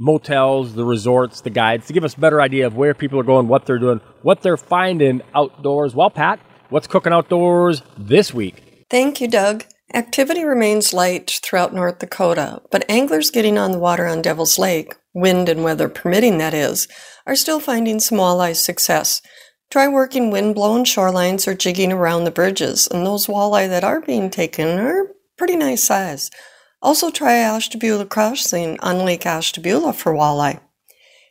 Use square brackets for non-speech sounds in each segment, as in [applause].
motels, the resorts, the guides to give us a better idea of where people are going, what they're doing, what they're finding outdoors. Well, Pat, what's cooking outdoors this week? Thank you, Doug. Activity remains light throughout North Dakota, but anglers getting on the water on Devil's Lake, wind and weather permitting that is, are still finding some walleye success. Try working wind-blown shorelines or jigging around the bridges, and those walleye that are being taken are pretty nice size. Also try Ashtabula crossing on Lake Ashtabula for walleye.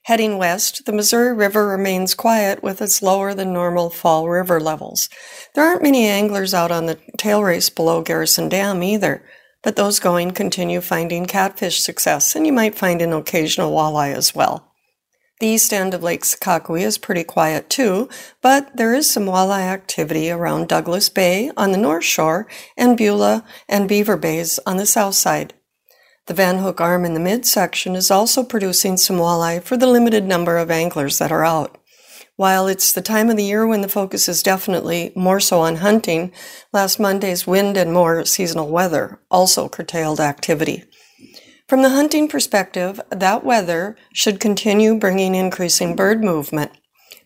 Heading west, the Missouri River remains quiet with its lower than normal fall river levels. There aren't many anglers out on the tail race below Garrison Dam either, but those going continue finding catfish success, and you might find an occasional walleye as well. The east end of Lake Sakakawea is pretty quiet too, but there is some walleye activity around Douglas Bay on the north shore and Beulah and Beaver Bays on the south side. The Van Hook Arm in the midsection is also producing some walleye for the limited number of anglers that are out. While it's the time of the year when the focus is definitely more so on hunting, last Monday's wind and more seasonal weather also curtailed activity. From the hunting perspective, that weather should continue bringing increasing bird movement.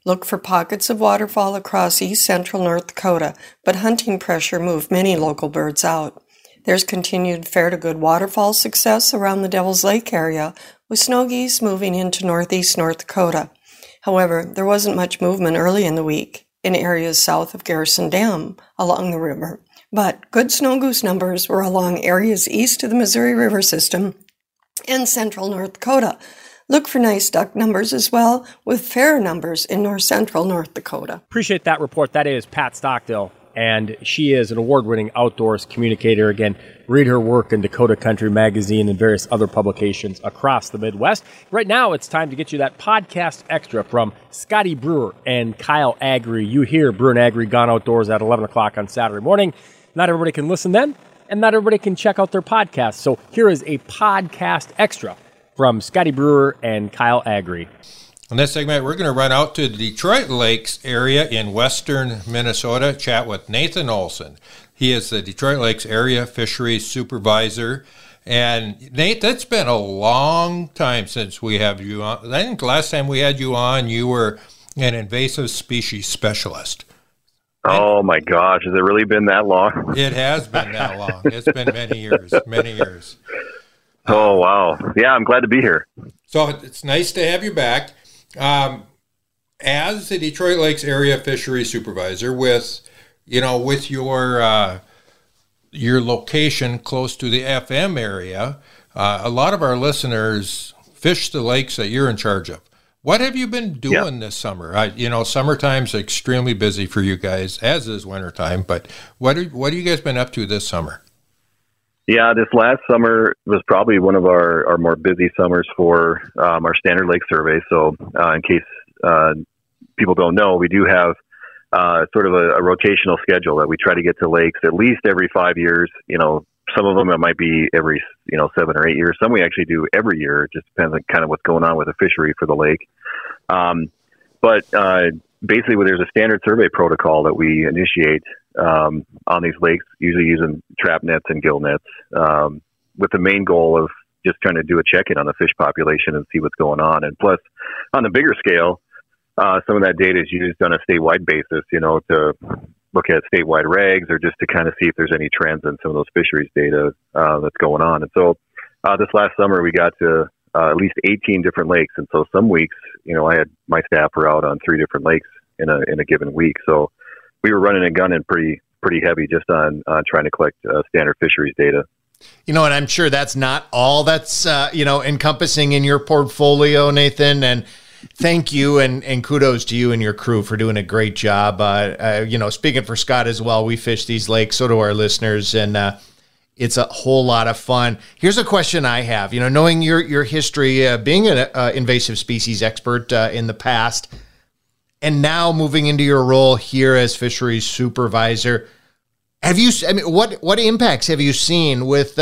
Look for pockets of waterfowl across east central North Dakota, but hunting pressure moved many local birds out. There's continued fair to good waterfowl success around the Devil's Lake area, with snow geese moving into northeast North Dakota. However, there wasn't much movement early in the week in areas south of Garrison Dam along the river. But good snow goose numbers were along areas east of the Missouri River system in central North Dakota. Look for nice duck numbers as well, with fair numbers in north central North Dakota. Appreciate that report. That is Pat Stockdale, and she is an award winning outdoors communicator. Again, read her work in Dakota Country Magazine and various other publications across the Midwest. Right now, it's time to get you that podcast extra from Scotty Brewer and Kyle Agri. You hear Brewer and Agri Gone Outdoors at 11 o'clock on Saturday morning. Not everybody can listen then and not everybody can check out their podcast. So here is a podcast extra from Scotty Brewer and Kyle Agri. On this segment, we're going to run out to the Detroit Lakes area in western Minnesota, chat with Nathan Olson. He is the Detroit Lakes Area Fisheries Supervisor. And Nate, that's been a long time since we have you on. I think last time we had you on, you were an invasive species specialist. Oh my gosh, has it really been that long? [laughs] It has been that long. It's been many years, many years. Oh wow, yeah, I'm glad to be here. So it's nice to have you back. Um, as the Detroit Lakes area fishery supervisor, with you know, with your uh, your location close to the FM area, uh, a lot of our listeners fish the lakes that you're in charge of. What have you been doing yeah. this summer? I, you know, summertime's extremely busy for you guys, as is wintertime. But what are, what have you guys been up to this summer? Yeah, this last summer was probably one of our, our more busy summers for um, our standard lake survey. So, uh, in case uh, people don't know, we do have uh, sort of a, a, rotational schedule that we try to get to lakes at least every five years. You know, some of them it might be every you know seven or eight years. Some we actually do every year. It just depends on kind of what's going on with the fishery for the lake. Um, but uh, basically, there's a standard survey protocol that we initiate um, on these lakes, usually using trap nets and gill nets, um, with the main goal of just trying to do a check in on the fish population and see what's going on. And plus, on the bigger scale, uh, some of that data is used on a statewide basis, you know, to look at statewide regs or just to kind of see if there's any trends in some of those fisheries data uh, that's going on. And so uh, this last summer we got to uh, at least 18 different lakes, and so some weeks, you know, I had my staff were out on three different lakes in a in a given week. So we were running and gunning pretty pretty heavy just on on trying to collect uh, standard fisheries data. You know, and I'm sure that's not all that's uh, you know encompassing in your portfolio, Nathan. And thank you and, and kudos to you and your crew for doing a great job. Uh, uh, you know, speaking for Scott as well, we fish these lakes, so do our listeners, and uh, it's a whole lot of fun. Here's a question I have. You know, knowing your your history, uh, being an uh, invasive species expert uh, in the past, and now moving into your role here as fisheries supervisor, have you? I mean, what what impacts have you seen with?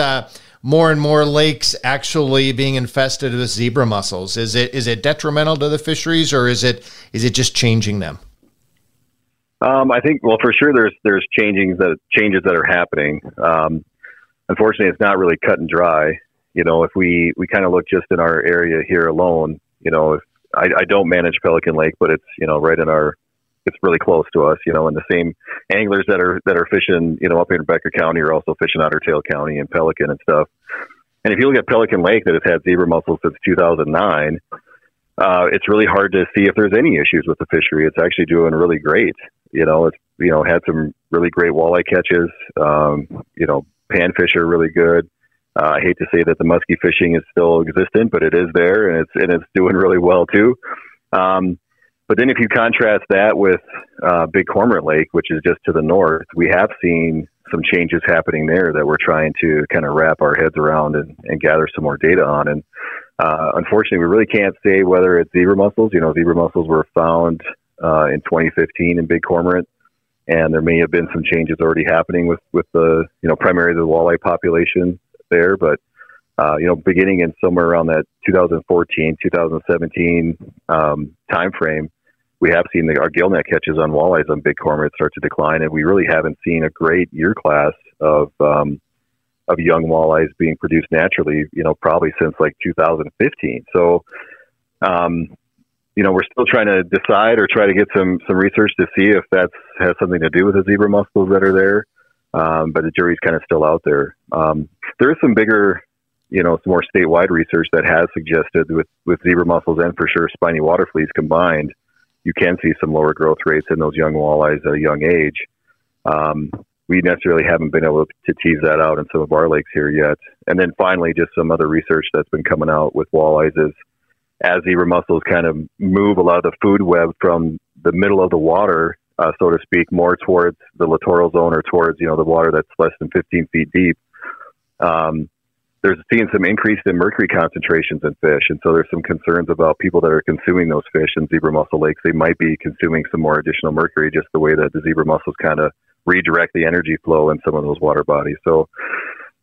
More and more lakes actually being infested with zebra mussels. Is it is it detrimental to the fisheries, or is it is it just changing them? Um, I think well, for sure, there's there's changing that changes that are happening. Um, unfortunately, it's not really cut and dry. You know, if we we kind of look just in our area here alone, you know, if I, I don't manage Pelican Lake, but it's you know right in our it's really close to us, you know, and the same anglers that are that are fishing, you know, up in Becker County are also fishing Otter Tail County and Pelican and stuff. And if you look at Pelican Lake that has had zebra mussels since 2009, uh, it's really hard to see if there's any issues with the fishery. It's actually doing really great. You know, it's you know had some really great walleye catches. Um, you know, panfish are really good. Uh, I hate to say that the muskie fishing is still existent, but it is there, and it's and it's doing really well too. Um, but then if you contrast that with uh, Big Cormorant Lake, which is just to the north, we have seen some changes happening there that we're trying to kind of wrap our heads around and, and gather some more data on. And uh, unfortunately, we really can't say whether it's zebra mussels. You know, zebra mussels were found uh, in 2015 in Big Cormorant, and there may have been some changes already happening with with the you know primarily the walleye population there, but uh, you know, beginning in somewhere around that 2014, 2017 um, timeframe, we have seen the, our gillnet catches on walleyes on big cormorant start to decline, and we really haven't seen a great year class of um, of young walleyes being produced naturally. You know, probably since like 2015. So, um, you know, we're still trying to decide or try to get some some research to see if that has something to do with the zebra mussels that are there. Um, but the jury's kind of still out there. Um, there is some bigger, you know, some more statewide research that has suggested with with zebra mussels and for sure spiny water fleas combined you can see some lower growth rates in those young walleyes at a young age. Um, we necessarily haven't been able to tease that out in some of our lakes here yet. And then finally, just some other research that's been coming out with walleyes is as zebra mussels kind of move a lot of the food web from the middle of the water, uh, so to speak, more towards the littoral zone or towards you know the water that's less than 15 feet deep. Um, there's seeing some increase in mercury concentrations in fish, and so there's some concerns about people that are consuming those fish in zebra mussel lakes. They might be consuming some more additional mercury, just the way that the zebra mussels kind of redirect the energy flow in some of those water bodies. So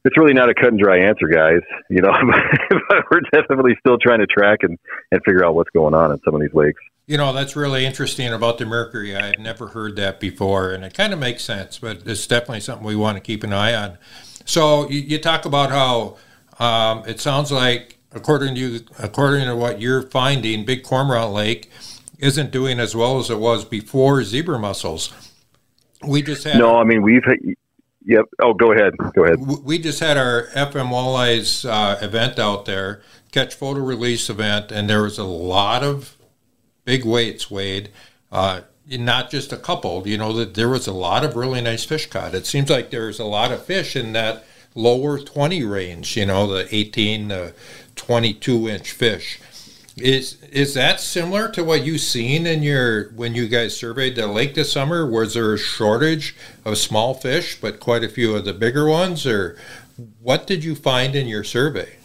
it's really not a cut and dry answer, guys. You know, [laughs] but we're definitely still trying to track and and figure out what's going on in some of these lakes. You know, that's really interesting about the mercury. I had never heard that before, and it kind of makes sense. But it's definitely something we want to keep an eye on. So you, you talk about how um, it sounds like, according to you, according to what you're finding, Big Cormorant Lake isn't doing as well as it was before zebra mussels. We just had no. I mean, we've yep. Oh, go ahead. Go ahead. We just had our FM Walleyes uh, event out there, catch photo release event, and there was a lot of big weights weighed. Uh, not just a couple. You know that there was a lot of really nice fish caught. It seems like there's a lot of fish in that lower 20 range, you know, the 18 to 22 inch fish. Is is that similar to what you've seen in your when you guys surveyed the lake this summer? Was there a shortage of small fish, but quite a few of the bigger ones, or what did you find in your survey?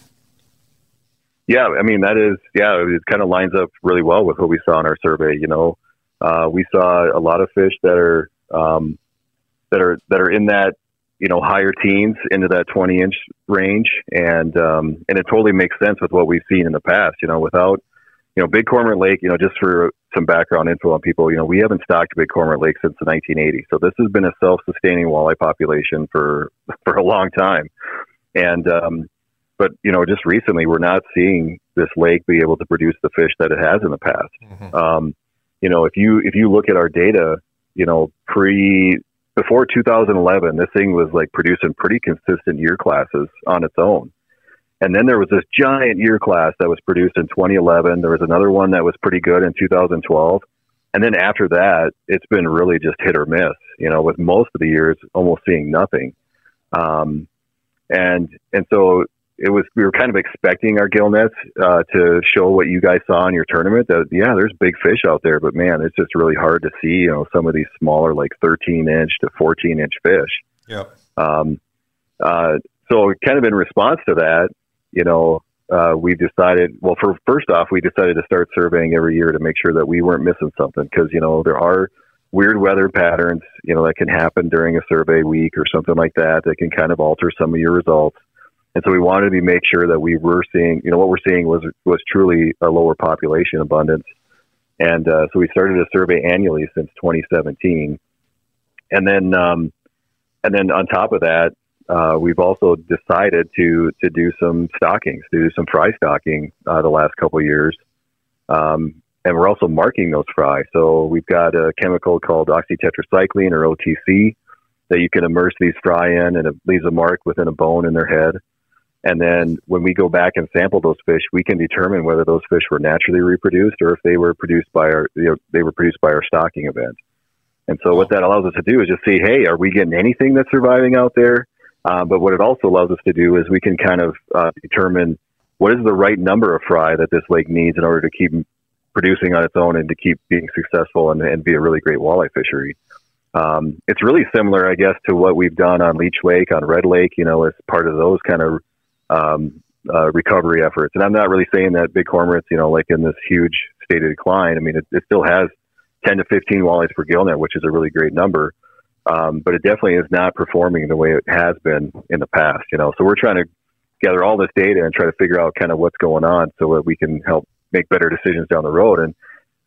Yeah, I mean that is yeah, it kind of lines up really well with what we saw in our survey. You know, uh, we saw a lot of fish that are um, that are that are in that you know higher teens into that 20 inch range. And um, and it totally makes sense with what we've seen in the past you know without you know big cormorant lake you know just for some background info on people you know we haven't stocked big cormorant lake since the 1980s so this has been a self-sustaining walleye population for [laughs] for a long time. And um, but you know just recently we're not seeing this lake be able to produce the fish that it has in the past. Mm-hmm. um, you know if you if you look at our data you know pre before 2011, this thing was like producing pretty consistent year classes on its own. And then there was this giant year class that was produced in 2011. There was another one that was pretty good in 2012. And then after that, it's been really just hit or miss. You know, with most of the years almost seeing nothing, um, and and so it was we were kind of expecting our gill nets uh, to show what you guys saw in your tournament. That yeah, there's big fish out there, but man, it's just really hard to see. You know, some of these smaller, like 13 inch to 14 inch fish. Yep. Um, uh, so kind of in response to that, you know, uh, we decided. Well, for first off, we decided to start surveying every year to make sure that we weren't missing something because you know there are weird weather patterns, you know, that can happen during a survey week or something like that that can kind of alter some of your results. And so we wanted to make sure that we were seeing, you know, what we're seeing was was truly a lower population abundance. And uh, so we started a survey annually since 2017. And then, um, and then on top of that, uh, we've also decided to to do some stockings, to do some fry stocking uh, the last couple years. Um, and we're also marking those fry. So we've got a chemical called oxytetracycline or OTC that you can immerse these fry in, and it leaves a mark within a bone in their head. And then when we go back and sample those fish, we can determine whether those fish were naturally reproduced or if they were produced by our you know, they were produced by our stocking event. And so what that allows us to do is just see, hey, are we getting anything that's surviving out there? Uh, but what it also allows us to do is we can kind of uh, determine what is the right number of fry that this lake needs in order to keep producing on its own and to keep being successful and, and be a really great walleye fishery. Um, it's really similar, I guess, to what we've done on Leech Lake, on Red Lake, you know, as part of those kind of um, uh, recovery efforts. And I'm not really saying that big cormorants, you know, like in this huge state of decline. I mean, it, it still has 10 to 15 walleyes per gill net, which is a really great number. Um, but it definitely is not performing the way it has been in the past, you know. So we're trying to gather all this data and try to figure out kind of what's going on so that we can help make better decisions down the road. And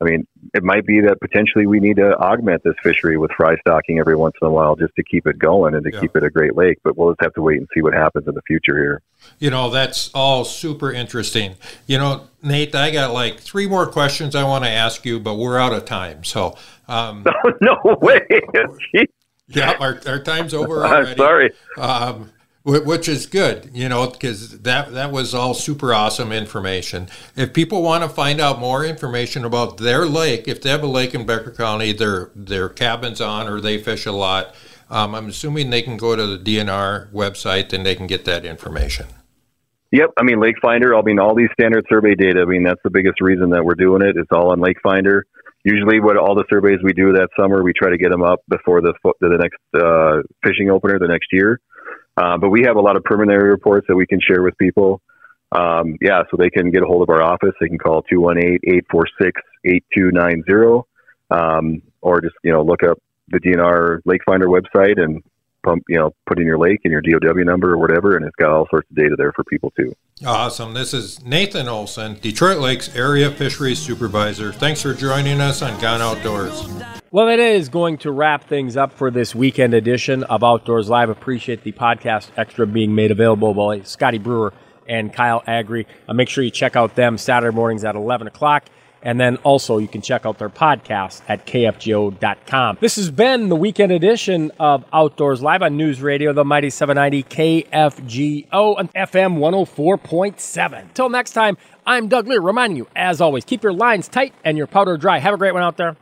I mean, it might be that potentially we need to augment this fishery with fry stocking every once in a while just to keep it going and to yeah. keep it a great lake. But we'll just have to wait and see what happens in the future here. You know, that's all super interesting. You know, Nate, I got like three more questions I want to ask you, but we're out of time. So, um, [laughs] no, way. [laughs] yeah, our, our time's over [laughs] already. I'm sorry. Um, which is good, you know, because that that was all super awesome information. If people want to find out more information about their lake, if they have a lake in Becker County, their their cabins on or they fish a lot, um, I'm assuming they can go to the DNR website and they can get that information. Yep, I mean Lake Finder. I mean all these standard survey data. I mean that's the biggest reason that we're doing it. It's all on Lake Finder. Usually, what all the surveys we do that summer, we try to get them up before the the next uh, fishing opener the next year. Uh, but we have a lot of preliminary reports that we can share with people. Um, yeah, so they can get a hold of our office. They can call 218-846-8290 um, or just, you know, look up the DNR Lake Finder website and pump, you know, put in your lake and your DOW number or whatever, and it's got all sorts of data there for people too. Awesome. This is Nathan Olson, Detroit Lakes Area Fisheries Supervisor. Thanks for joining us on Gone Outdoors. Well, it is going to wrap things up for this weekend edition of Outdoors Live. Appreciate the podcast extra being made available by Scotty Brewer and Kyle Agri. Uh, make sure you check out them Saturday mornings at 11 o'clock. And then also you can check out their podcast at kfgo.com. This has been the weekend edition of Outdoors Live on News Radio, the Mighty 790 KFGO and FM 104.7. Till next time, I'm Doug Leier reminding you, as always, keep your lines tight and your powder dry. Have a great one out there.